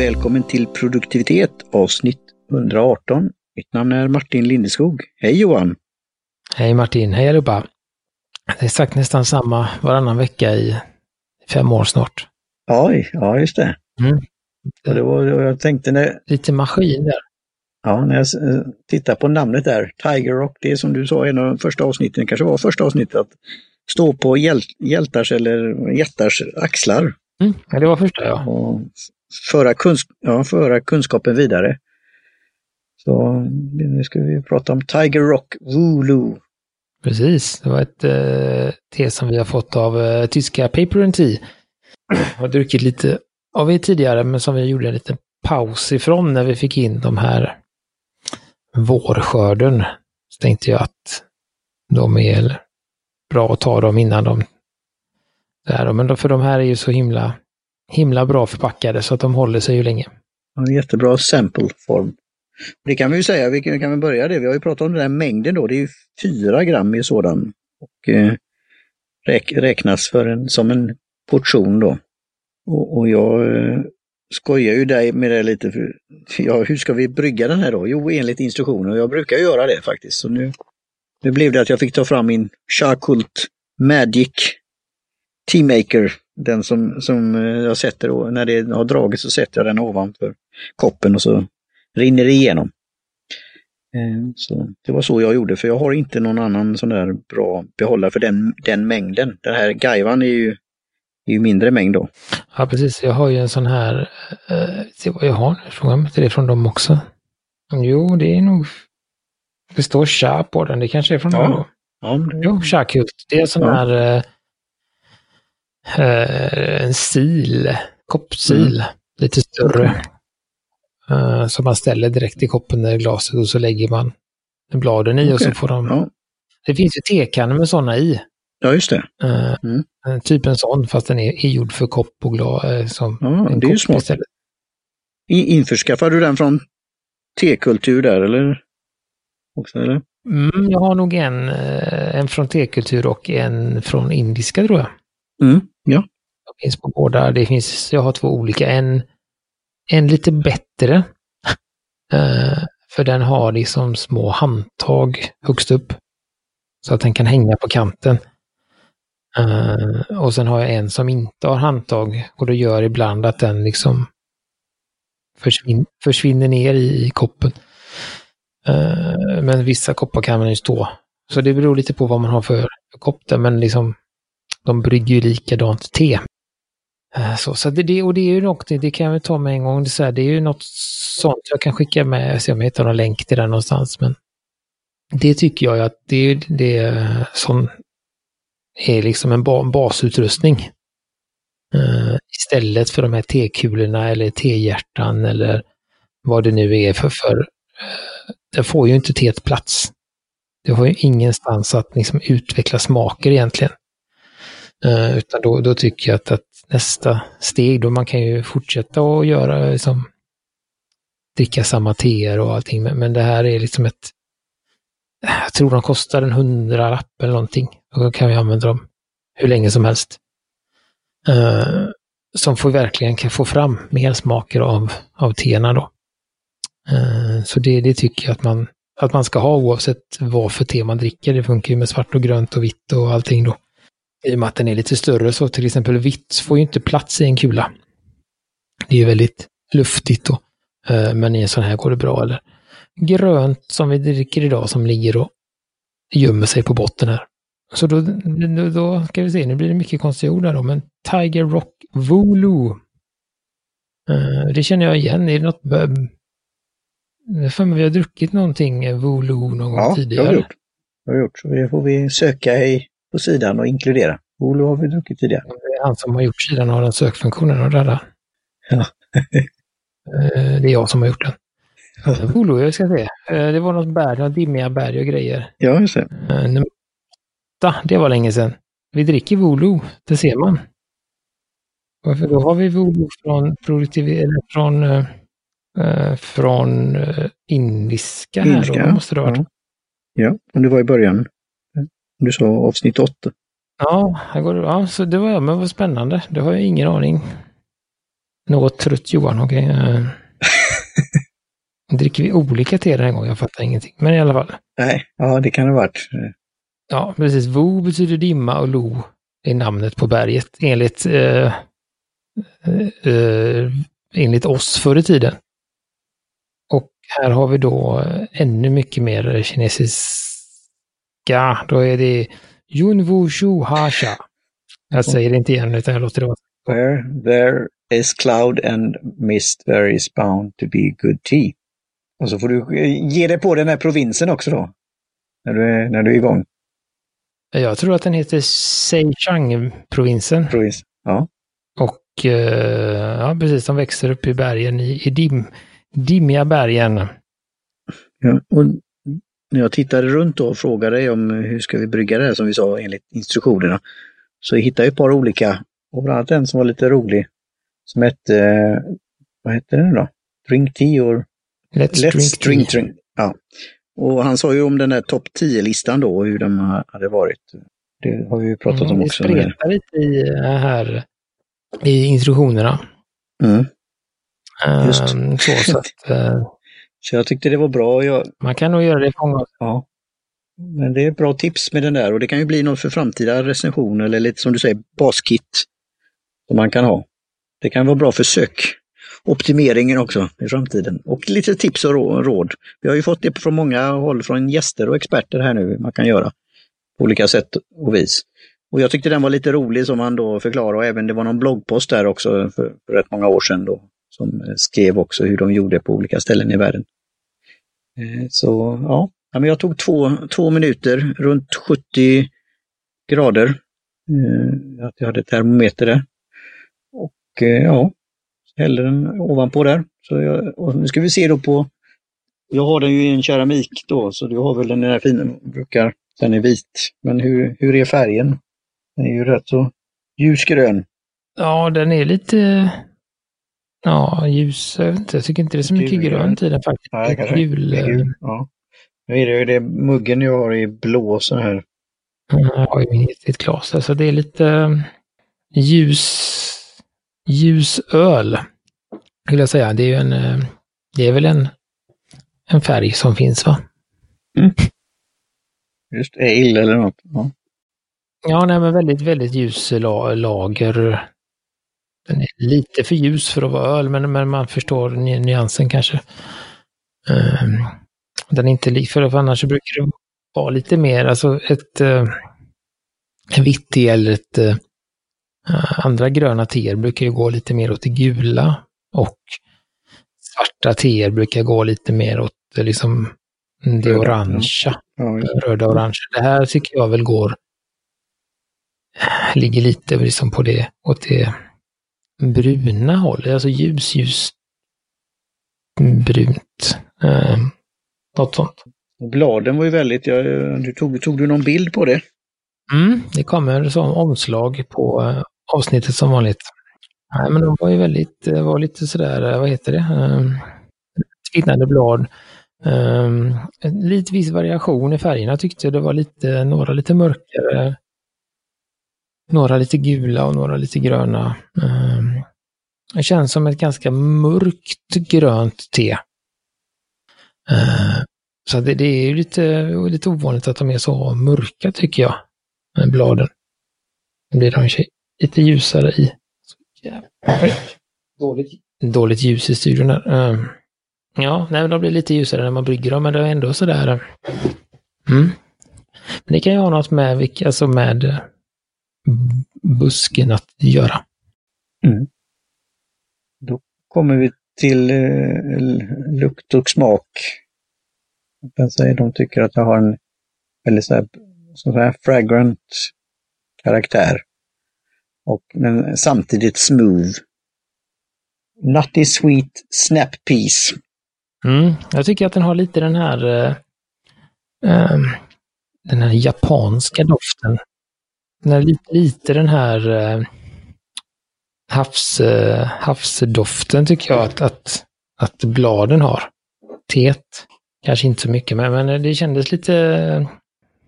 Välkommen till produktivitet avsnitt 118. Mitt namn är Martin Lindeskog. Hej Johan! Hej Martin, hej allihopa! Det är sagt nästan samma varannan vecka i fem år snart. Oj, ja just det. Mm. Och det var, jag tänkte när... Lite maskin där. Ja, när jag tittar på namnet där, Tiger Rock, det är som du sa i en av de första avsnitten, kanske var första avsnittet, att stå på hjäl hjältars eller jättars axlar. Mm, ja, det var första ja. Och föra, kunsk ja, föra kunskapen vidare. Så nu ska vi prata om Tiger Rock Wooloo. Precis, det var ett eh, te som vi har fått av eh, tyska Paper and Tea. har druckit lite av det tidigare, men som vi gjorde en liten paus ifrån när vi fick in de här vårskörden. Så tänkte jag att de är bra att ta dem innan de... Där. Men för de här är ju så himla, himla bra förpackade så att de håller sig ju länge. Ja, jättebra sample-form. Det kan vi ju säga, vi kan, väl börja det. Vi har ju pratat om den här mängden då, det är ju 4 gram i sådan. Och eh, räk, räknas för en, som en portion då. Och, och jag eh, skojar ju dig med det lite. För, ja, hur ska vi brygga den här då? Jo, enligt instruktioner. Jag brukar göra det faktiskt. Så nu, nu blev det att jag fick ta fram min Charkult Magic Teamaker. Den som, som eh, jag sätter när det har dragit så sätter jag den ovanför koppen och så rinner det igenom. Eh, så det var så jag gjorde, för jag har inte någon annan sån där bra behållare för den, den mängden. Den här Gaivan är ju, är ju mindre mängd då. Ja, precis. Jag har ju en sån här, eh, se vad jag har nu, fråga om det är från dem också. Jo, det är nog, det står Cha på den, det kanske är från ja. dem då. Ja, det... Jo, Cha-kult. Det är en sån ja. här, eh en sil, koppsil, mm. lite större. Uh, som man ställer direkt i koppen i glaset och så lägger man bladen i okay. och så får de... Ja. Det finns ju tekannor med sådana i. Ja, just det. Uh, mm. Typ en sån, fast den är, är gjord för kopp och glas. Uh, som ja, det är ju smart. Istället. Införskaffar du den från tekultur där eller? Också, eller? Mm, jag har nog en, en från tekultur och en från indiska tror jag. Mm, ja. De finns på båda. Det finns, jag har två olika. En en lite bättre. Uh, för den har liksom små handtag högst upp. Så att den kan hänga på kanten. Uh, och sen har jag en som inte har handtag och det gör ibland att den liksom försvin försvinner ner i, koppen. Uh, men vissa koppar kan man ju stå. Så det beror lite på vad man har för kopp där, men liksom de brygger ju likadant te. Eh, så, så det, och det är ju något, det kan jag väl ta med en gång, det är, så här, det är ju något sånt jag kan skicka med, se om jag hittar någon länk till den någonstans. Men det tycker jag att det är det som är liksom en basutrustning. Uh, istället för de här T-kulorna eller T-hjärtan eller vad det nu är för, för uh, det får ju inte teet plats. Det har ju ingenstans att liksom utveckla smaker egentligen. Eh, utan då, då tycker jag att, att nästa steg då man kan ju fortsätta att göra liksom dricka samma teer och allting. Men, men det här är liksom ett, jag tror de kostar en hundralapp eller någonting. Och då kan vi använda dem hur länge som helst. Uh, som får verkligen kan få fram mer smaker av, av teerna då. Uh, så det, det tycker jag att man, att man ska ha oavsett vad för te man dricker. Det funkar ju med svart och grönt och vitt och allting då. I och med att den är lite större så till exempel vitt får ju inte plats i en kula. Det är väldigt luftigt då. Eh, men i en sån här går det bra. Eller grönt som vi dricker idag som ligger och gömmer sig på botten här. Så då, då, då ska vi se, nu blir det mycket konstiga ord här då, men Tiger Rock Voodoo. Eh, det känner jag igen. Är det något... För mig vi har druckit någonting Voodoo någon gång tidigare. Ja, det har vi gjort. Det har vi gjort. Så det får vi söka i på sidan och inkludera. Olo har vi druckit tidigare. Det är han som har gjort sidan av den sökfunktionen och rädda. Ja. Eh, det är jag som har gjort den. Ja. Olo, jag ska se. Eh, det var något berg, några dimmiga berg och grejer. Ja, just det. Eh, det var länge sedan. Vi dricker Volo, det ser man. Varför då har vi Volo från från, äh, från indiska, indiska här då, måste det ha varit. Ja, om det var i början. Du sa avsnitt 8. Ja, här går det, ja, så det var, men vad spännande. Det har jag ingen aning. Något trött Johan, okej. Okay. Dricker vi olika te den här gången? Jag fattar ingenting. Men i alla fall. Nej, ja det kan det ha varit. Ja, precis. Vo betyder dimma och Lo är namnet på berget enligt, eh, eh, enligt oss förr i tiden. Och här har vi då ännu mycket mer kinesiska. Då är det Yunwu Shu Hasha. Jag säger det inte igen utan jag låter det vara. Where there is cloud and mist there is bound to be good tea. Och så får du ge dig på den här provinsen också då. När du är, när du är igång. Jag tror att den heter Seichang-provinsen. Provins. Ja. Och eh, ja, precis, de växer upp i bergen, i, i dim, dimmiga bergen. Ja, och när jag tittade runt och frågade om hur ska vi brygga det här som vi sa enligt instruktionerna, så jag hittade ett par olika, och bland annat en som var lite rolig, som hette, vad hette den då? Drink tea or Let's, Let's drink, drink, drink. Ja. Och han sa ju om den där topp 10-listan då, hur de hade varit. Det har vi ju pratat Mm, om det också. spretar lite i, eh, här i instruktionerna. Mm. Just. Ehm, så, så att, eh, Så jag tyckte det var bra. Jag, man kan nog göra det på många ja. Men det är ett bra tips med den där och det kan ju bli något för framtida recensioner eller lite som du säger baskit som man kan ha. Det kan vara bra för sökoptimeringen också i framtiden. Och lite tips och rå- råd. Vi har ju fått det från många håll, från gäster och experter här nu, man kan göra på olika sätt och vis. Och jag tyckte den var lite rolig som han då förklarade och även det var någon bloggpost där också för, för rätt många år sedan då som eh, skrev också hur de gjorde på olika ställen i världen. Eh, så ja, men jag tog två, två minuter, runt 70 grader. Eh, att jag hade termometer där. Och ja, hällde den ovanpå där. Så jag, och nu ska vi se då på, jag har den ju i en keramik då, så du har väl den där fina, brukar, den är vit. Men hur, hur är färgen? Den är ju rätt så ljusgrön. Ja, den är lite ja, ljus. Jag, vet inte, jag tycker inte det är så mycket Gulgrön. grönt i den faktiskt. Det kanske Det är eh, gul, ja. Nu är det ju det muggen jag har i blå så här. jag har ju ett glas. Alltså det är lite eh, ljus, ljus öl. Vill jag säga. Det är ju en, eh, det är väl en, en färg som finns va? Just ale eller något. Ja. Ja, nej, men väldigt, väldigt ljus la- lager. Den är lite för ljus för att vara öl, men, men man förstår ny- nyansen kanske. Ehm, den är inte lik, för annars så brukar det vara lite mer, alltså ett uh, vitt te eller ett eh, andra gröna teer brukar ju gå lite mer åt det gula och svarta teer brukar gå lite mer åt liksom det ja. orangea Ja, just. röda och orange. Det här tycker jag väl går, ligger lite liksom på det, åt det bruna hållet, alltså ljus, ljus brunt. Eh, något sånt. Bladen var ju väldigt, ja, du tog, tog du någon bild på det? Mm, det kommer som omslag på eh, avsnittet som vanligt. Nej, men de var ju väldigt, det var lite sådär, eh, vad heter det, eh, tvinnande blad. Um, lite viss variation i färgerna tyckte jag. Det var lite, några lite mörkare, några lite gula och några lite gröna. Um, det känns som ett ganska mörkt grönt te. Uh, så det, är ju lite, lite ovanligt att de är så mörka tycker jag, eh, bladen. Då blir de lite ljusare i. Dåligt, dåligt ljus i studion där. Um, Ja, nej, de blir lite ljusare när man brygger dem, men det är ändå sådär. Mm. Men det kan ju ha något med, alltså med busken att göra. Då kommer vi till eh, lukt och smak. Jag säga de tycker att jag har en väldigt så här, så här fragrant karaktär. Och, men samtidigt smooth. Nutty sweet snap peas. Mm. Jag tycker att den har lite den här eh, ehm, den här japanska doften. Den lite, lite den här eh, havs, eh, havsdoften tycker jag att, att, att bladen har. Teet, kanske inte så mycket, men, men det kändes lite eh,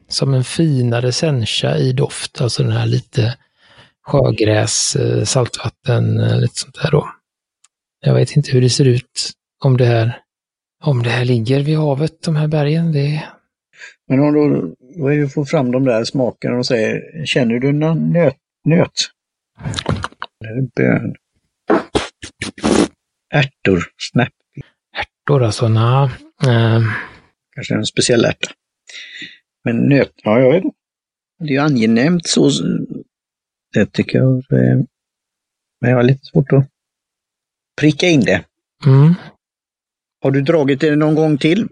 som en finare sencha i doft, alltså den här lite sjögräs, eh, saltvatten, eh, lite sånt där då. Jag vet inte hur det ser ut om det här, om det här ligger vid havet, de här bergen. Det... Men om du då är det att få fram de där smakerna och säger, känner du någon nöt? nöt? Eller bön? Ärtor? Snap? Ärtor alltså, nej. Uh... Kanske en speciell ärta. Men nöt, ja jag vet. Det är ju angenämt så. Det tycker jag. Men jag har lite svårt att pricka in det. Mm. Har du dragit det någon gång till?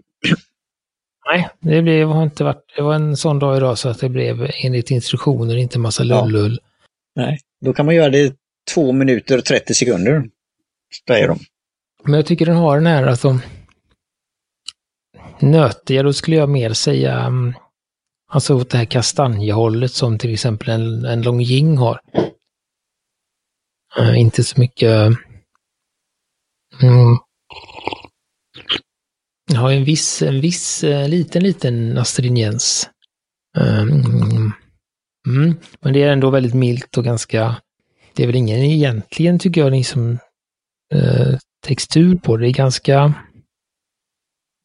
Nej, det blev, har inte varit, det var en sån dag idag så att det blev enligt instruktioner inte massa lull-lull. Ja. Nej, då kan man göra det två minuter och 30 sekunder. Säger de. Men jag tycker den har den här, alltså nötiga, då skulle jag mer säga mm, alltså åt det här kastanjehållet som till exempel en, en Longjing har. Uh, inte så mycket mm, har har en viss, en viss eh, liten, liten astringens. Mm. mm, men det är ändå väldigt milt och ganska, det är väl ingen egentligen tycker jag liksom eh, textur på det. Det är ganska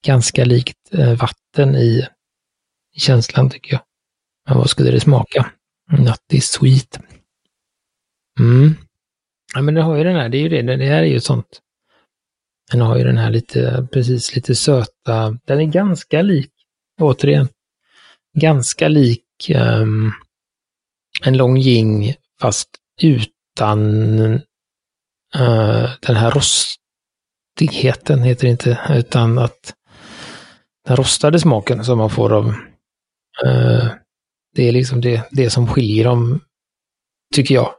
ganska likt eh, vatten i, i känslan tycker jag. Men vad skulle det smaka? Nutty sweet. Mm. Ja, men det har ju den här, det är ju det, det här är ju ett sånt. Den har ju den här lite, precis lite söta, den är ganska lik, återigen, ganska lik um, en lång jing fast utan uh, den här rostigheten, heter det inte, utan att den rostade smaken som man får av... Uh, det är liksom det, det som skiljer dem, tycker jag.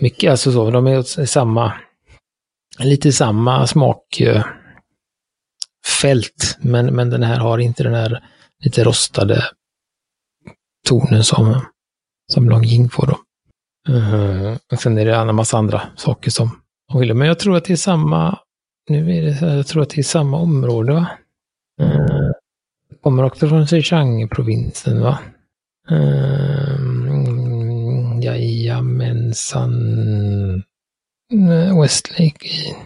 Mycket, alltså så, de är samma, lite samma smakfält, uh, men, men den här har inte den här lite rostade tonen som, som Longjing får då. Uh, och sen är det en massa andra saker som de skiljer. Men jag tror att det är samma, nu är det, jag tror att det är samma område va? Uh, kommer också från Zhejiang-provinsen va? Uh, jajamensan. Mm, Westlake.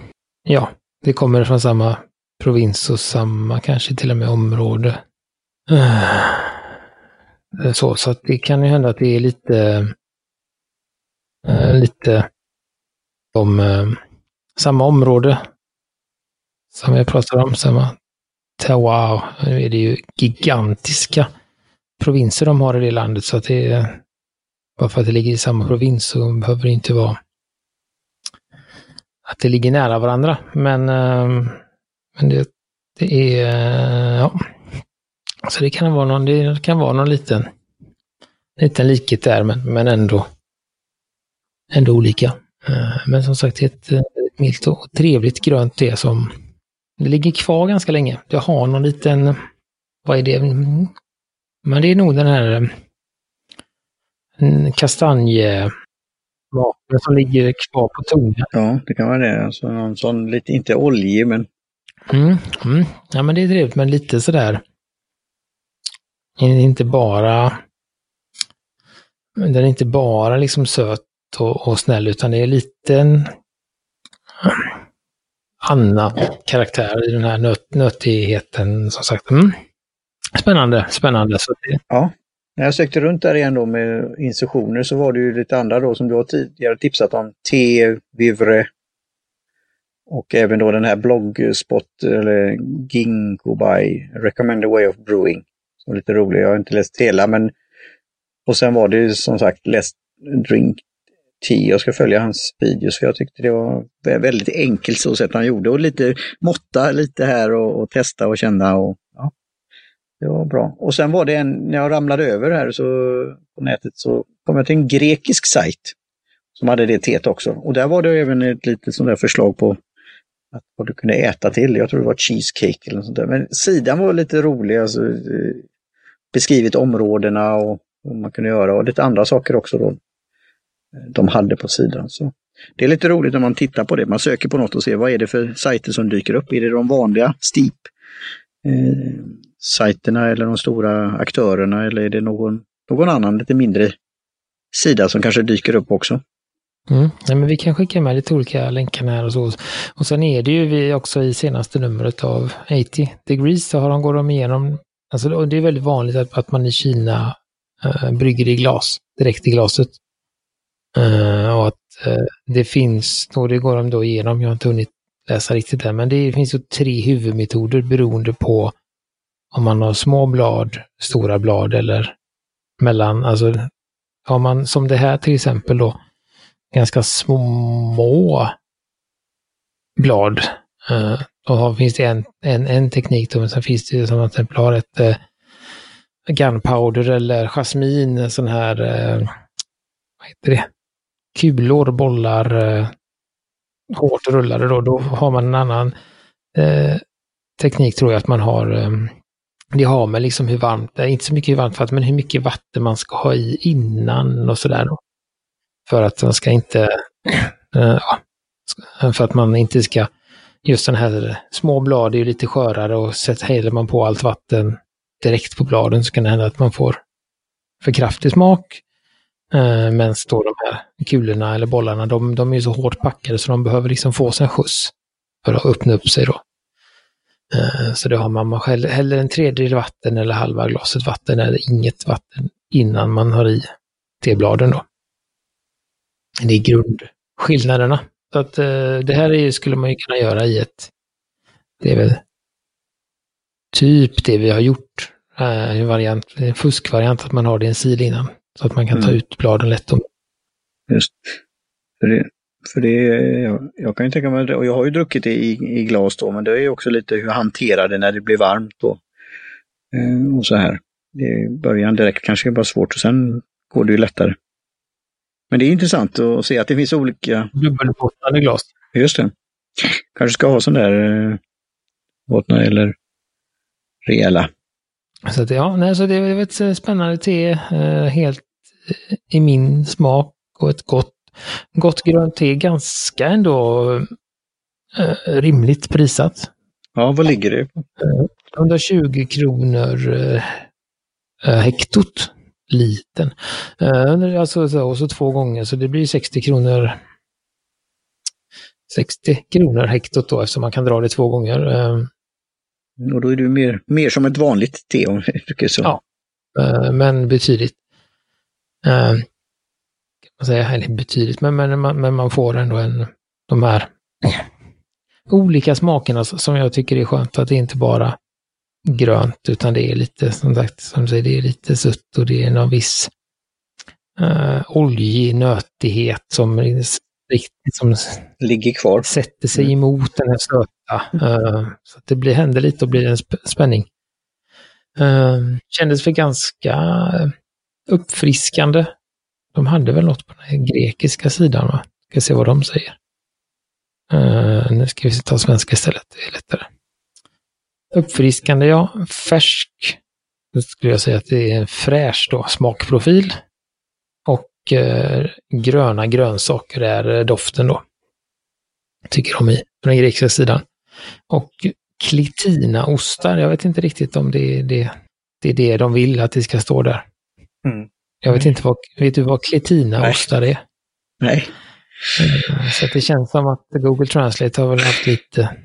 Ja, det kommer från samma provins och samma kanske till och med område. Eh, så, så att det kan ju hända att det är lite eh, lite om eh, samma område som jag pratar om, samma Wow, nu är det ju gigantiska provinser de har i det landet så att det är bara för att det ligger i samma provins så behöver det inte vara att det ligger nära varandra. Men, ehm, men det, det är, ja. Så det kan vara någon, det kan vara någon liten, liten likhet där, men, men ändå, ändå olika. Eh, men som sagt, ett, ett eh, milt och trevligt grönt te som det ligger kvar ganska länge. Det har någon liten, vad är det? Mm. Men det är nog den här mm, kastanje kastanjematen som ligger kvar på tungan. Ja, det kan vara det. Alltså någon sån lite, inte oljig men... Mm, mm. Ja, men det är trevligt, men lite sådär. Inte bara... Den är inte bara liksom söt och, och snäll, utan det är lite annan karaktär i den här nöt, nötigheten som sagt. Mm. Spännande, spännande. Så det... Ja, när jag sökte runt där igen då med instruktioner så var det ju lite andra då som du har tidigare tipsat om. Te, Vivre och även då den här bloggspot eller Ginkgo by Recommended Way of Brewing. Som är lite rolig, jag har inte läst hela men och sen var det som sagt läst Drink Tea. Jag ska följa hans videos för jag tyckte det var väldigt enkelt så sätt han gjorde och lite måtta lite här och, och testa och känna och det var bra. Och sen var det en, när jag ramlade över här så, på nätet så kom jag till en grekisk sajt som hade det teet också. Och där var det även ett litet sånt där förslag på att vad du kunde äta till. Jag tror det var cheesecake eller något sånt där. Men sidan var lite rolig, alltså, eh, beskrivit områdena och vad man kunde göra och lite andra saker också då eh, de hade på sidan. Så det är lite roligt när man tittar på det. Man söker på något och ser vad är det för sajter som dyker upp. Är det de vanliga Steep eh, sajterna eller de stora aktörerna eller är det någon, någon annan lite mindre sida som kanske dyker upp också? Mm. Nej, men vi kan skicka med lite olika länkar här och så. Och sen är det ju vi också i senaste numret av 80 degrees så har de, går de igenom, alltså det är väldigt vanligt att, att man i Kina äh, brygger i glas, direkt i glaset. Äh, och att äh, det finns, och det går de då igenom, jag har inte hunnit läsa riktigt det, men det finns ju tre huvudmetoder beroende på om man har små blad, stora blad eller mellan, alltså har man som det här till exempel då, ganska små blad. Uh, då finns det en, en, en teknik då, men sen finns det som att exempel har ett uh, gunpowder eller jasmin, sån här, uh, vad heter det, kulor, bollar, uh, hårt rullade då, då har man en annan uh, teknik tror jag att man har um, det har med liksom hur varmt, eh, inte så mycket hur varmt vatten, men hur mycket vatten man ska ha i innan och sådär. För att man ska inte, äh, för att man inte ska, just den här små blad är ju lite skörare och häller man på allt vatten direkt på bladen så kan det hända att man får för kraftig smak. Äh, Medan står de här kulorna eller bollarna, de, de är så hårt packade så de behöver liksom få sig en skjuts för att öppna upp sig då. Eh, så då har man, man häller en tredjedel vatten eller halva glaset vatten eller inget vatten innan man har i tebladen då. Det är grundskillnaderna. Så att eh, det här är, skulle man ju kunna göra i ett, det är väl typ det vi har gjort. Eh, en variant, en fuskvariant att man har det i en sil innan. Så att man kan ta mm. ut bladen lätt. Om. Just. För det, för det, jag, jag kan ju tänka mig, och jag har ju druckit det i, i glas då, men det är ju också lite hur hantera det när det blir varmt då. Eh, och så här. Det är början direkt kanske är bara svårt och sen går det ju lättare. Men det är intressant att se att det finns olika... Dubbelbottnade glas. Just det. Kanske ska ha sån där eh, bottnar eller rejäla. Så att, ja, nej, så det är ett spännande te, eh, helt i min smak och ett gott Gott grönt te ganska ändå eh, rimligt prisat. Ja, vad ligger det på? 120 kronor eh, eh, hektot. Liten. Eh, alltså så, och så två gånger, så det blir 60 kronor 60 kronor hektot då eftersom man kan dra det två gånger. Eh. Och då är du mer, mer som ett vanligt te om jag så. Ja, eh, men betydligt. Säga, eller betydligt, men, men, men man får ändå en, de här olika smakerna som jag tycker är skönt. Att det inte bara grönt, utan det är lite, som sagt, som du säger, det är lite sutt och det är någon viss uh, oljig nötighet som riktigt som ligger kvar. Sätter sig mm. emot den här söta. Uh, så att det blir, händer lite och blir en spänning. Uh, kändes för ganska uppfriskande de hade väl något på den grekiska sidan, va? Ska se vad de säger. Uh, nu ska vi ta svenska istället, det är lättare. Uppfriskande, ja. Färsk. Då skulle jag säga att det är en fräsch då, smakprofil. Och uh, gröna grönsaker är doften då. Tycker de i, på den grekiska sidan. Och klitinaostar, jag vet inte riktigt om det är det, det, är det de vill att det ska stå där. Mm. Jag vet inte vad, vet du vad Kletina-ostar är? Nej. Eh, så det känns som att Google Translate har väl haft lite,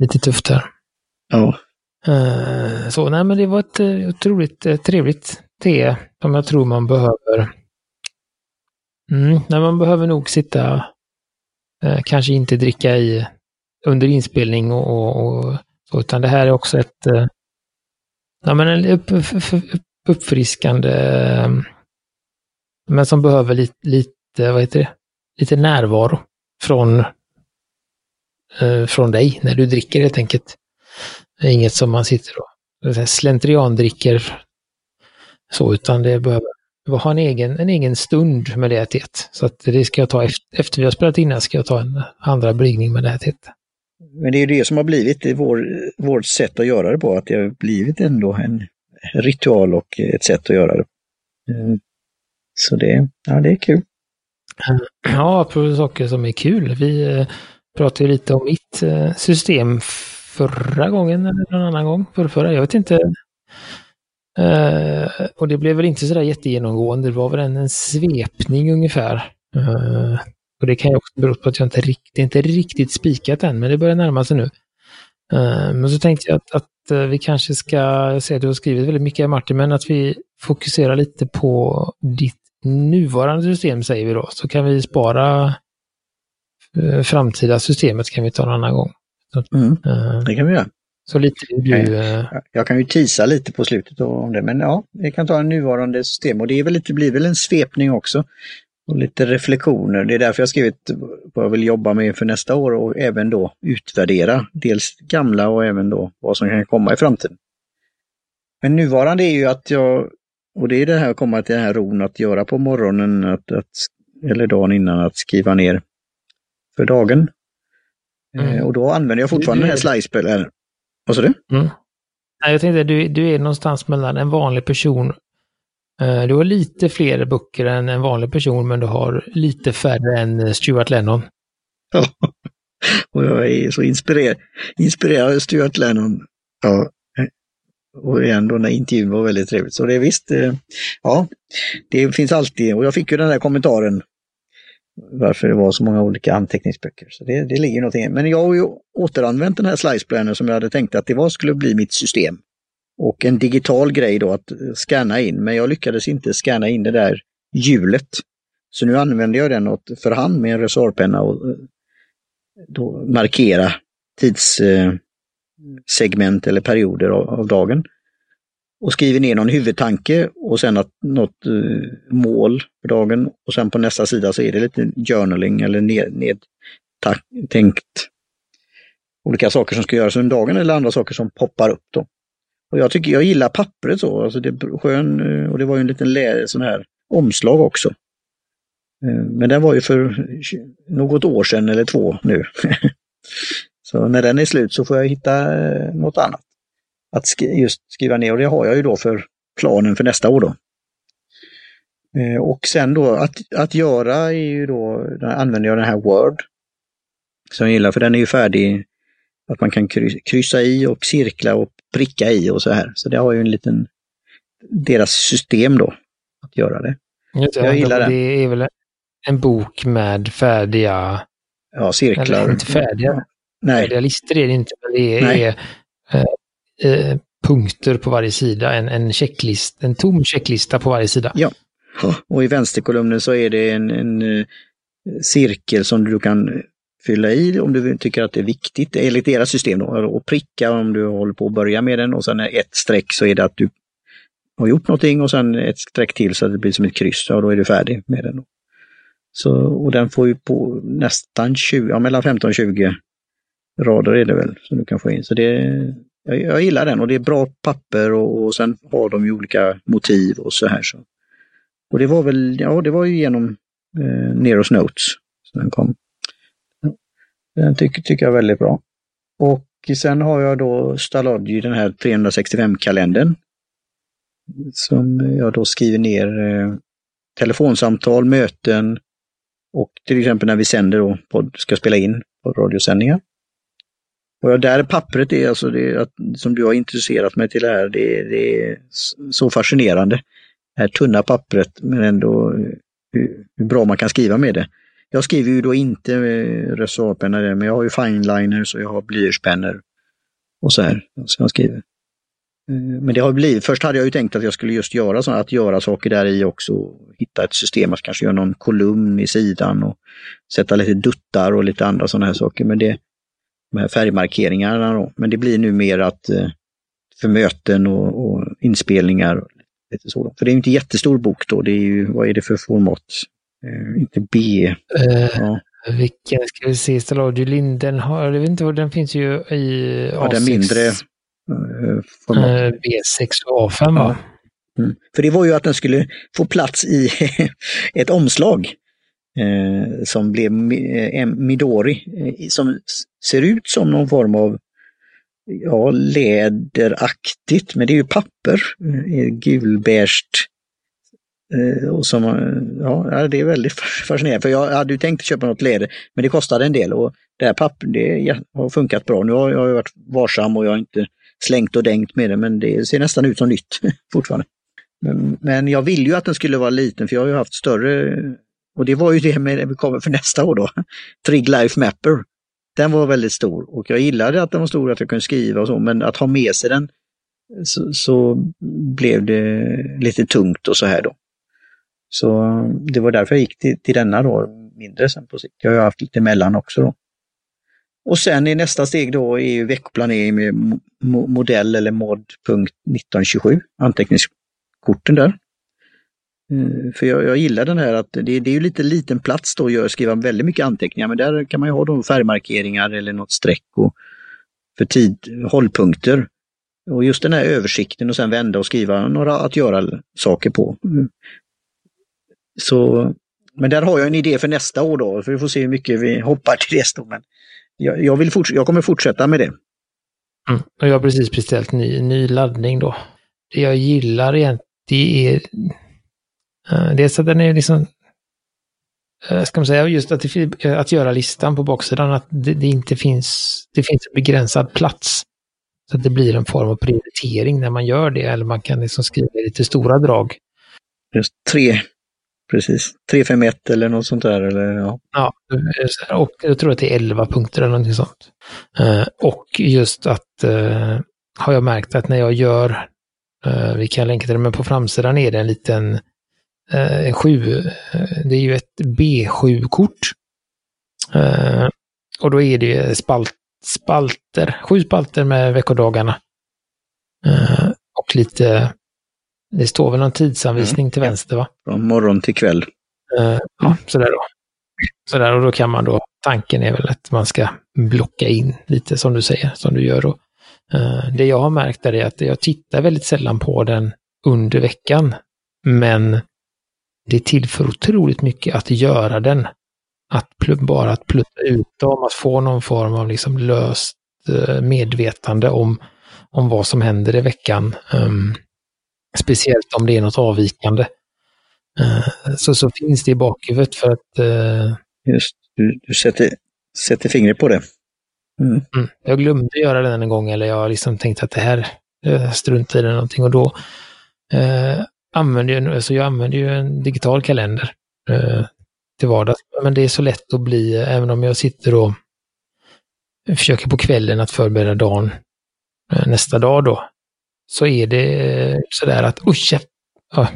lite tufft här. Ja. Eh, så nej, men det var ett eh, otroligt trevligt te som jag tror man behöver. Mm, nej, man behöver nog sitta, kanske inte dricka i under inspelning och, och, och utan det här är också ett, ja, men en upp, upp, uppfriskande men som behöver lite, lite, vad heter det? lite närvaro från, eh, från dig när du dricker helt enkelt. Det är inget som man sitter och slentrian dricker så, utan det behöver ha en egen, en egen stund med det här teet. Så att det ska jag ta efter, efter vi har spelat in här ska jag ta en andra bryggning med det här teet. Men det är ju det som har blivit vår, vårt sätt att göra det på, att det har blivit ändå en ritual och ett sätt att göra det. Mm. Så det, ja, det är kul. Ja, på saker som är kul. Vi eh, pratade pratade lite om mitt eh, system förra gången eller någon annan gång. För förra, jag vet inte. Uh, och det blev väl inte sådär jättegenomgående. Det var väl en, en svepning ungefär. Uh, Och det kan ju också bero på att jag inte riktigt, inte riktigt spikat än, men det börjar närma sig nu. Uh, men så tänkte jag att, att vi kanske ska, jag ser att du har skrivit väldigt mycket Martin, men att vi fokuserar lite på ditt nuvarande system säger vi då, så kan vi spara uh, framtida systemet kan vi ta en annan gång. Mm, det kan vi göra. Så lite du, jag, jag kan ju tisa lite på slutet om det, men ja, vi kan ta en nuvarande system och det är väl lite, blir väl en svepning också. Och lite reflektioner. Det är därför jag skrivit vad jag vill jobba med för nästa år och även då utvärdera dels gamla och även då vad som kan komma i framtiden. Men nuvarande är ju att jag, och det är det här att komma till den här ron att göra på morgonen, att, att, eller dagen innan, att skriva ner för dagen. Mm. Eh, och då använder jag fortfarande den här slidespelaren. Vad sa du? Mm. Jag tänkte du, du är någonstans mellan en vanlig person. Eh, du har lite fler böcker än en vanlig person, men du har lite färre än Stuart Lennon. Ja, och jag är så inspirerad, inspirerad av Stuart Lennon. Ja, och igen då när intervjun var väldigt trevligt. Så det är visst, eh, ja, det finns alltid, och jag fick ju den där kommentaren varför det var så många olika anteckningsböcker. Så det, det ligger någonting Men jag har ju återanvänt den här sliceplanern som jag hade tänkt att det var skulle bli mitt system. Och en digital grej då att scanna in, men jag lyckades inte scanna in det där hjulet. Så nu använder jag den åt, för hand med en resorpenna och eh, då markera eh, segment eller perioder av, av dagen och skriver ner någon huvudtanke och sen att, något eh, mål för dagen. Och sen på nästa sida så är det lite journaling eller nedtänkt olika saker som ska göras under dagen eller andra saker som poppar upp. Då. Och jag tycker jag gillar pappret så, alltså det är skön eh, och det var ju en liten lä, sån här omslag också. Eh, men den var ju för något år sedan eller två nu. så när den är slut så får jag hitta något annat att skri just skriva ner och det har jag ju då för planen för nästa år. Då. Eh, och sen då att, att göra är ju då, där använder jag den här Word. Som jag gillar för den är ju färdig att man kan kryssa i och cirkla och pricka i och så här. Så det har ju en liten, deras system då, att göra det. Det, jag gillar det. Det är väl en bok med färdiga... Ja, cirklar. Eller inte färdiga. Nej. Färdiga listor är det inte, men det är, är eh, eh, punkter på varje sida, en, en, checklist, en tom checklista på varje sida. Ja, och i vänsterkolumnen så är det en, en uh, cirkel som du kan fylla i om du tycker att det är viktigt, enligt deras system. Då, och pricka om du håller på att börja med den och sen ett streck så är det att du har gjort någonting och sen ett streck till så att det blir som ett kryss och då är du färdig med den. Så, och den får ju på nästan 20, ja, mellan 15 och 20 rader är det väl som du kan få in. Så det, jag, jag gillar den och det är bra papper och, och sen har de ju olika motiv och så här. Så. Och det var väl, ja det var ju genom eh, Neros Notes som den kom. Den tycker, tycker jag är väldigt bra. Och sen har jag då Stalodgy, den här 365-kalendern. Som jag då skriver ner eh, telefonsamtal, möten och till exempel när vi sänder och ska spela in på radiosändningar. Och där pappret är alltså det att, som du har intresserat mig till det här, det, det är så fascinerande. Det här tunna pappret men ändå hur, hur, bra man kan skriva med det. Jag skriver ju då inte eh, med reservoarpenna men jag har ju fineliners och jag har blyertspennor och så här som jag skriver. Eh, men det har blivit, först hade jag ju tänkt att jag skulle just göra så att göra saker där i också, hitta ett system, att kanske göra någon kolumn i sidan och sätta lite duttar och lite andra sådana här saker. Men det, här färgmarkeringarna. Då. Men det blir nu mer att eh, för möten och, och inspelningar. Och lite så. För det är inte jättestor bok då, det är ju, vad är det för format? Eh, inte B. Uh, ja. Vilken ska vi se, Staladio Linden har, jag vet inte den finns ju i A6. Ja, den mindre uh, format. Uh, B6 och A5 ja. va? Mm. För det var ju att den skulle få plats i ett omslag eh, som blev eh, Midori, eh, som ser ut som någon form av ja, läderaktigt, men det är ju papper, eh, gulbeige. Eh, och som, eh, ja, det är väldigt fascinerande, för jag hade ju tänkt köpa något läder, men det kostade en del och det här pappret det har funkat bra. Nu har jag varit varsam och jag har inte slängt och dängt med det, men det ser nästan ut som nytt fortfarande. Men, men jag ville ju att den skulle vara liten, för jag har ju haft större och det var ju det med, vi kommer för nästa år då, Trig Life Mapper. Den var väldigt stor och jag gillade att den var stor, att jag kunde skriva och så, men att ha med sig den så, så blev det lite tungt och så här då. Så eh, det var därför jag gick till, till denna då, mindre sen på sikt. Jag har haft lite mellan också då. Och sen i nästa steg då är ju veckoplanering med modell eller mod.1927, anteckningskorten där. Eh, för jag, jag, gillar den här att det, det är ju lite liten plats då att skriva väldigt mycket anteckningar, men där kan man ju ha då färgmarkeringar eller något streck och för tid, hållpunkter. Och just den här översikten och sen vända och skriva några att göra-saker på. Mm. Så, men där har jag en idé för nästa år då, för vi får se hur mycket vi hoppar till det. Men jag, jag, vill jag kommer fortsätta med det. Mm. Och jag har precis beställt ny, ny laddning då. Det jag gillar egentligen, det är uh, dels att den är liksom uh, ska man säga, just att, det, att göra listan på baksidan, att det, det, inte finns, det finns en begränsad plats. Så att det blir en form av prioritering när man gör det, eller man kan liksom skriva lite stora drag. Just tre Precis, 351 eller något sånt där. Eller, ja. ja, och jag tror att det är 11 punkter eller någonting sånt. Uh, och just att uh, har jag märkt att när jag gör, uh, vi kan länka till det, men på framsidan är det en liten en 7, det är ju ett B7-kort. och då är det spalt, spalter, sju spalter med veckodagarna. och lite det står väl någon tidsanvisning mm. till vänster va? Från morgon till kväll. Ja, sådär då. Sådär, och då kan man då, tanken är väl att man ska blocka in lite som du säger, som du gör då. Det jag har märkt är att jag tittar väldigt sällan på den under veckan. Men det tillför otroligt mycket att göra den. Att bara att plutta ut dem, att få någon form av liksom löst uh, medvetande om, om vad som händer i veckan. Um, Speciellt om det är något avvikande. Eh, så, så finns det i bakhuvudet för att... Eh, Just, du, du sätter, sätter fingret på det. Mm. Mm. Jag glömde göra den en gång eller jag liksom tänkte att det här struntar i det någonting och då eh, använder jag, alltså jag använder ju en digital kalender eh, till vardags. Men det är så lätt att bli, eh, även om jag sitter och försöker på kvällen att förbereda dagen eh, nästa dag då, så är det eh, sådär att usch, ja,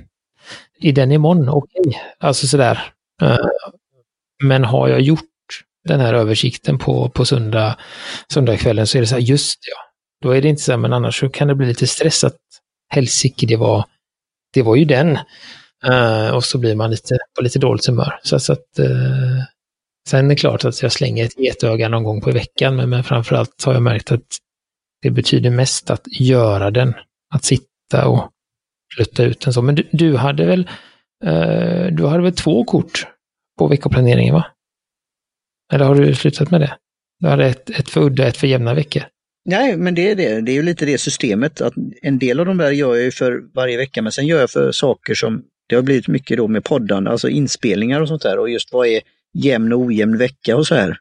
är den imorgon? Okej, okay. alltså sådär. Eh, men har jag gjort den här översikten på, på söndag, söndagskvällen så är det så här, just ja. Då är det inte så här, men annars så kan det bli lite stress att helsike, det var, det var ju den. Uh, och så blir man lite på lite dåligt humör. Så, så att, uh, sen är det klart att jag slänger ett getöga någon gång på veckan, men, men framförallt har jag märkt att det betyder mest att göra den, att sitta och flytta ut den så. Men du, du hade väl, uh, du hade väl två kort på veckoplaneringen va? Eller har du slutat med det? Du hade ett, ett för udda, ett för jämna veckor. Nej, men det är det. Det är ju lite det systemet. att En del av de där gör jag ju för varje vecka, men sen gör jag för saker som det har blivit mycket då med poddande, alltså inspelningar och sånt där. Och just vad är jämn och ojämn vecka och så här.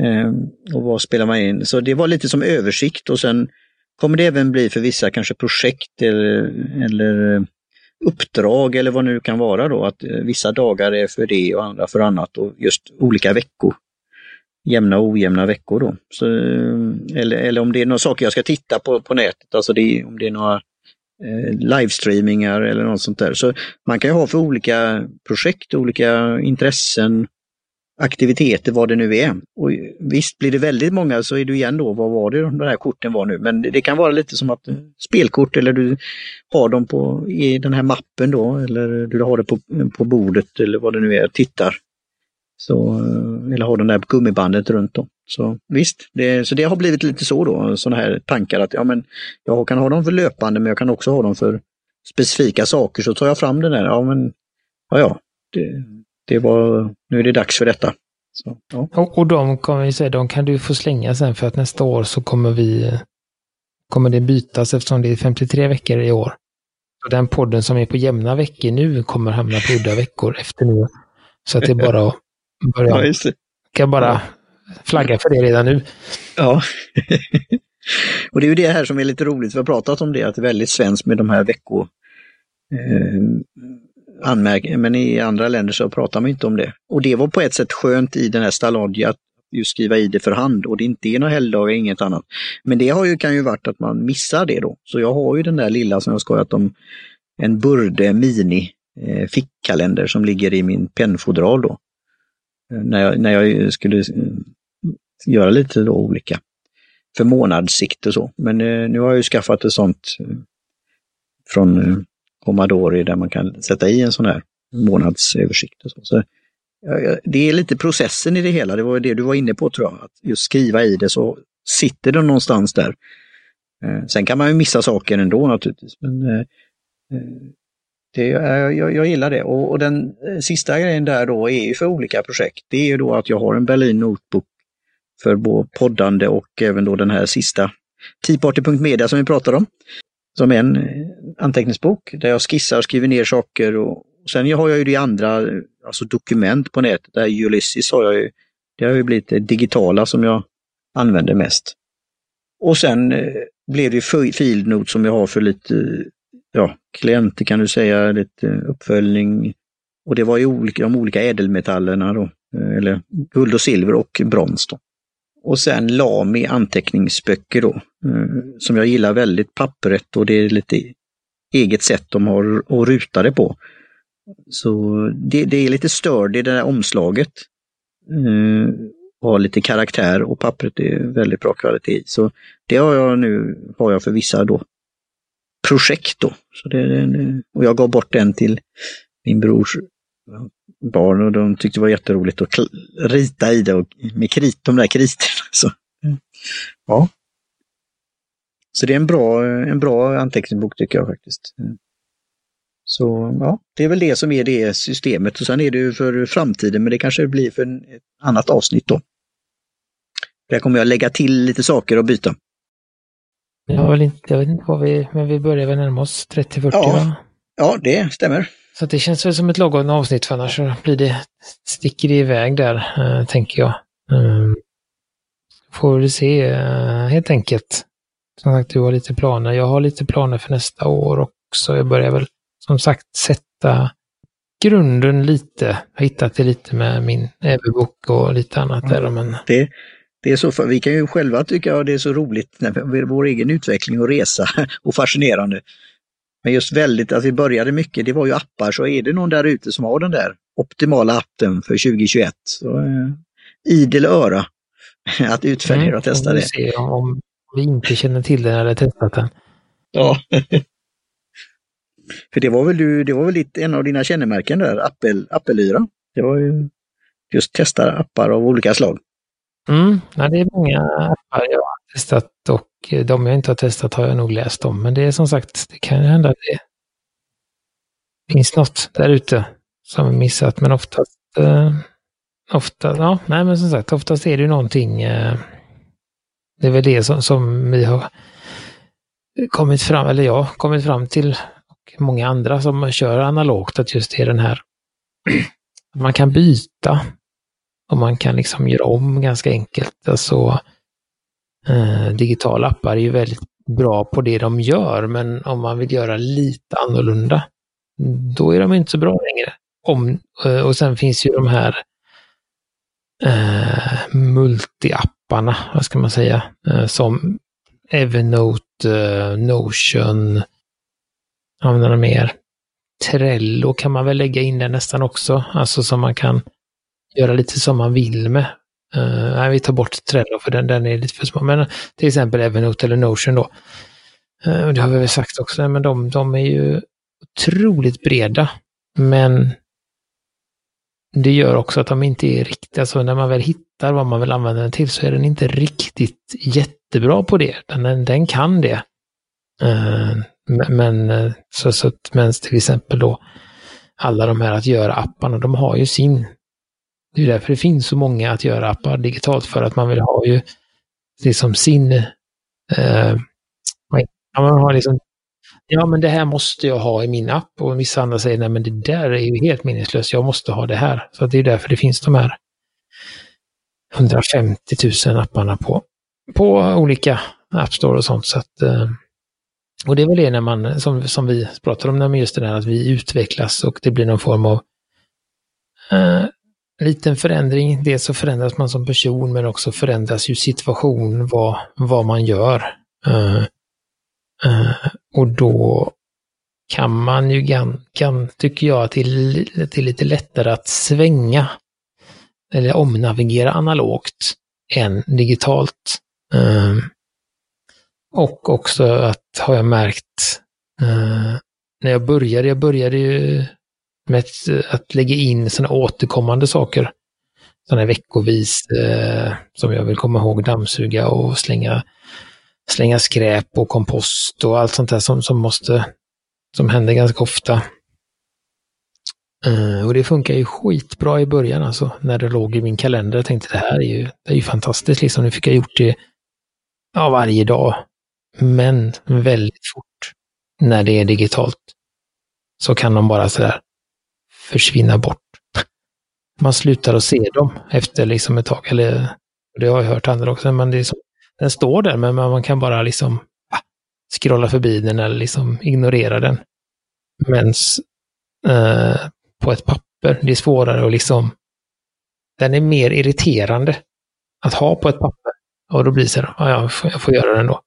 Ehm, och vad spelar man in? Så det var lite som översikt och sen kommer det även bli för vissa kanske projekt eller, eller eh, uppdrag eller vad nu kan vara då, att eh, vissa dagar är för det och andra för annat och just olika veckor. Jämna och ojämna veckor då. Så, eh, eller, eller om det är några saker jag ska titta på på nätet, alltså det, om det är några eh, livestreamingar eller något sånt där. Så man kan ju ha för olika projekt, olika intressen, aktiviteter, vad det nu är. Och visst blir det väldigt många så är du igen då, vad var det de här korten var nu? Men det kan vara lite som att eh, spelkort eller du har dem på, i den här mappen då eller du har det på, på bordet eller vad det nu är, tittar. Så, eh, eller har den där gummibandet runt då. Så visst, det, så det har blivit lite så då, sådana här tankar att ja men jag kan ha dem för löpande men jag kan också ha dem för specifika saker. Så tar jag fram den där, ja men ja ja, det, det var, nu är det dags för detta. Så, ja. och, och de kan vi säga, de kan du få slänga sen för att nästa år så kommer vi kommer det bytas eftersom det är 53 veckor i år. Och den podden som är på jämna veckor nu kommer hamna på udda veckor efter nu. Så att det är bara att börja. Ja, kan bara flagga för det redan nu. Ja. och det är ju det här som är lite roligt, vi har pratat om det, att det är väldigt svenskt med de här veckor. Eh, anmärk men i andra länder så pratar man inte om det. Och det var på ett sätt skönt i den här Staladia att just skriva i det för hand och det inte är några helgdagar, inget annat. Men det har ju, kan ju varit att man missar det då. Så jag har ju den där lilla som jag skojat om, en Burde Mini eh, fickkalender som ligger i min pennfodral då. När, jag, när jag skulle göra lite då olika för månadssikt och så. Men eh, nu har jag ju skaffat ett sånt eh, från eh, Commodore där man kan sätta i en sån här månadsöversikt. Och så. så det är lite processen i det hela, det var det du var inne på tror jag, att just skriva i det så sitter det någonstans där. Eh, sen kan man ju missa saker ändå naturligtvis. Men eh, det, eh, jag, jag gillar det. Och, och, den eh, sista grejen där då är ju för olika projekt. Det är ju då att jag har en Berlin Notebook för både poddande och även då den här sista Teaparty.media som vi pratade om. Som en eh, anteckningsbok där jag skissar, skriver ner saker och sen har jag ju det andra, alltså dokument på nätet. Där Ulysses har jag ju, det har ju blivit det digitala som jag använder mest. Och sen blev det Fieldnote som jag har för lite ja, klienter kan du säga, lite eh, uppföljning. Och det var ju olika, de olika ädelmetallerna då, eh, eller guld och silver och brons. Då. Och sen Lami anteckningsböcker då, eh, som jag gillar väldigt, pappret och det är lite eget sätt de har att ruta det på. Så det, det är lite störd i det där omslaget. Uh, har lite karaktär och pappret är väldigt bra kvalitet Så det har jag nu har jag för vissa då projekt då. Så det, det, och jag gav bort den till min brors barn och de tyckte det var jätteroligt att rita i det och med krit, de där kriterna. Så, ja. så det är en bra, en bra anteckningsbok tycker jag faktiskt. Så ja, det är väl det som är det systemet och sen är det ju för framtiden men det kanske blir för ett annat avsnitt då. Där kommer jag lägga till lite saker och byta. Jag, vill inte, jag vet inte vad vi, men vi börjar väl närma oss 30-40 ja, ja, det stämmer. Så det känns väl som ett lagom avsnitt för annars så blir det, sticker det iväg där, äh, tänker jag. Mm. Får vi se äh, helt enkelt. Som sagt, du har lite planer. Jag har lite planer för nästa år också. Jag börjar väl som sagt sätta grunden lite. Jag har hittat det lite med min e-bok och lite annat mm. där. Men... Det, det är så, för, vi kan ju själva tycka att det är så roligt, när vår egen utveckling och resa och fascinerande. Men just väldigt, att vi började mycket, det var ju appar, så är det någon där ute som har den där optimala appen för 2021, så eh, idel öra att utvärdera mm, och testa det. Se om vi inte känner till den eller testat den. Ja. för det var väl du, det var väl lite, en av dina kännemärken där, Apple, Appelyra. Det var ju just testa appar av olika slag. Mm, nej, det är många appar jag har testat och de jag inte har testat har jag nog läst om. Men det är som sagt, det kan hända att det finns något där ute som är missat. Men oftast, eh, ofta, ja, nej men som sagt, oftast är det ju någonting, eh, det är väl det som, som vi har kommit fram, eller jag kommit fram till, och många andra som kör analogt, att just det är den här, man kan byta och man kan liksom göra om ganska enkelt. Alltså, eh, digitala appar är ju väldigt bra på det de gör, men om man vill göra lite annorlunda, då är de inte så bra längre. Om, eh, och sen finns ju de här eh, multi-apparna, vad ska man säga, eh, som Evernote, eh, Notion, använder mer. Trello kan man väl lägga in där nästan också, alltså som man kan göra lite som man vill med. Uh, nej, vi tar bort Trello för den, den är lite för små. Men till exempel Evernote eller Notion då. Uh, det har vi väl sagt också, men de, de är ju otroligt breda. Men det gör också att de inte är riktigt, alltså när man väl hittar vad man vill använda den till så är den inte riktigt jättebra på det. Den, den kan det. Uh, men, så, så, men till exempel då alla de här att göra apparna, de har ju sin det är därför det finns så många att göra appar digitalt för att man vill ha ju liksom sin... Eh, man har liksom, ja men det här måste jag ha i min app och vissa andra säger nej men det där är ju helt meningslöst, jag måste ha det här. Så det är därför det finns de här 150 000 apparna på, på olika App Store och sånt. Så att, eh, och det är väl det när man, som, som vi pratar om, när just det där att vi utvecklas och det blir någon form av eh, liten förändring. Dels så förändras man som person men också förändras ju situation, vad, vad man gör. Uh, uh, och då kan man ju, kan, kan, tycker jag, till, till lite lättare att svänga eller omnavigera analogt än digitalt. Uh, och också att har jag märkt när jag började, jag började ju med att lägga in sådana återkommande saker. Sådana veckovis, eh, som jag vill komma ihåg, dammsuga och slänga, slänga skräp och kompost och allt sånt där som, som måste, som händer ganska ofta. Eh, och det funkar ju skitbra i början alltså, när det låg i min kalender. Jag tänkte det här är ju, det är ju fantastiskt liksom. Nu fick jag gjort det ja, varje dag. Men väldigt fort när det är digitalt så kan de bara sådär försvinna bort. Man slutar att se dem efter liksom ett tag, eller det har jag hört andra också, men det är så, den står där, men man kan bara liksom ah, scrolla förbi den eller liksom ignorera den. Men eh, på ett papper, det är svårare att liksom, den är mer irriterande att ha på ett papper. Och då blir det så här, ah, ja, jag får, jag får göra den då.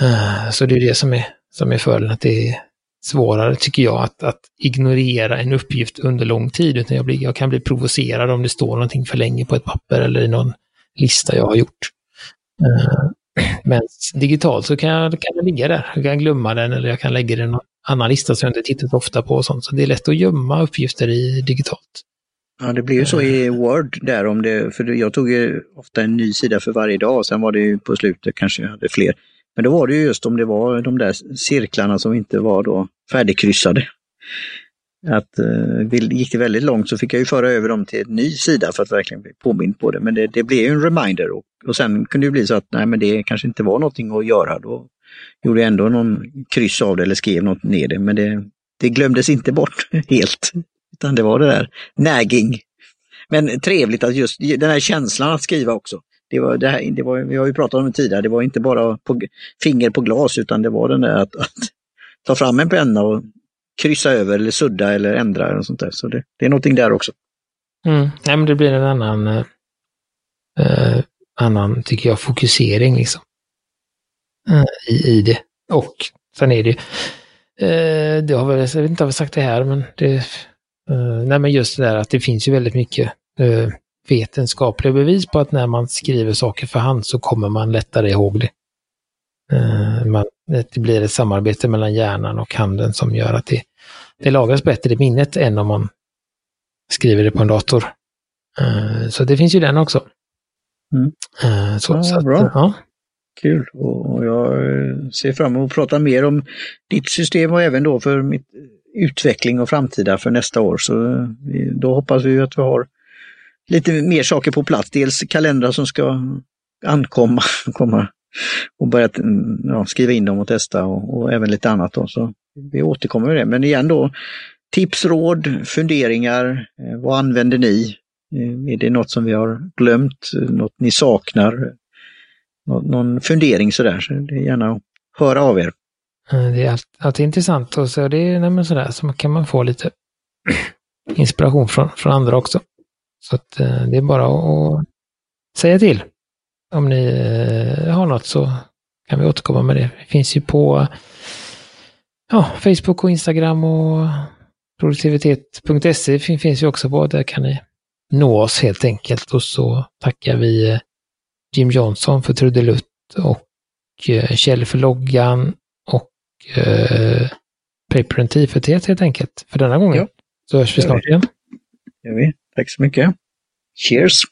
Eh, så det är det som är, som är fördelen, att det är, svårare, tycker jag, att, att ignorera en uppgift under lång tid. Utan jag, blir, jag kan bli provocerad om det står någonting för länge på ett papper eller i någon lista jag har gjort. Uh, men digitalt så kan jag, kan jag ligga där. Jag kan glömma den eller jag kan lägga den i någon annan lista som jag inte tittat ofta på och sånt. Så det är lätt att gömma uppgifter i digitalt. Ja, det blir ju så i eh. Word där om det, för jag tog ju ofta en ny sida för varje dag och sen var det ju på slutet kanske jag hade fler. Men då var det ju just om det var de där cirklarna som inte var då färdigkryssade. Att eh, gick det väldigt långt så fick jag ju föra över dem till en ny sida för att verkligen bli påmind på det. Men det, det blev ju en reminder och, och sen kunde det bli så att nej men det kanske inte var någonting att göra. Då gjorde jag ändå någon kryss av det eller skrev något ner det. Men det, det glömdes inte bort helt. Utan det var det där nagging. Men trevligt att just den här känslan att skriva också det var, det här, det var, vi har ju pratat om det tidigare, det var inte bara på, finger på glas utan det var den där att, att ta fram en penna och kryssa över eller sudda eller ändra eller sånt där. Så det, det är någonting där också. Mm. Nej, men det blir en annan, eh, annan, tycker jag, fokusering liksom. Eh, i, I det. Och sen är det eh, det har väl, jag vet inte om jag sagt det här, men det, eh, nej men just det där att det finns ju väldigt mycket eh, vetenskapliga bevis på att när man skriver saker för hand så kommer man lättare ihåg det. Eh, man, det blir ett samarbete mellan hjärnan och handen som gör att det, det lagras bättre i minnet än om man skriver det på en dator. Eh, så det finns ju den också. Mm. Eh, så, ja, så att, bra. Ja. Kul och jag ser fram emot att prata mer om ditt system och även då för mitt utveckling och framtida för nästa år. Så då hoppas vi att vi har lite mer saker på plats. Dels kalendrar som ska ankomma komma och börja mm, ja, skriva in dem och testa och, och, även lite annat. Då. Så vi återkommer med det. Men igen då, tips, råd, funderingar. Eh, vad använder ni? Eh, är det något som vi har glömt? Något ni saknar? Nå någon fundering sådär. Så det är gärna att höra av er. Eh, det är alltid intressant och så det är sådär så kan man få lite inspiration från, från andra också. Så att, eh, det är bara att säga till. Om ni eh, har något så kan vi återkomma med det. Det finns ju på ja, Facebook och Instagram och produktivitet.se finns ju också på. Där kan ni nå oss helt enkelt. Och så tackar vi eh, Jim Johnson för trudelutt och Kjell för loggan och eh, Paper and Tea för teet helt enkelt för denna gången. Ja. Så hörs vi snart igen. gör vi. Tack så mycket. Cheers!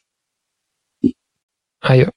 Adjö.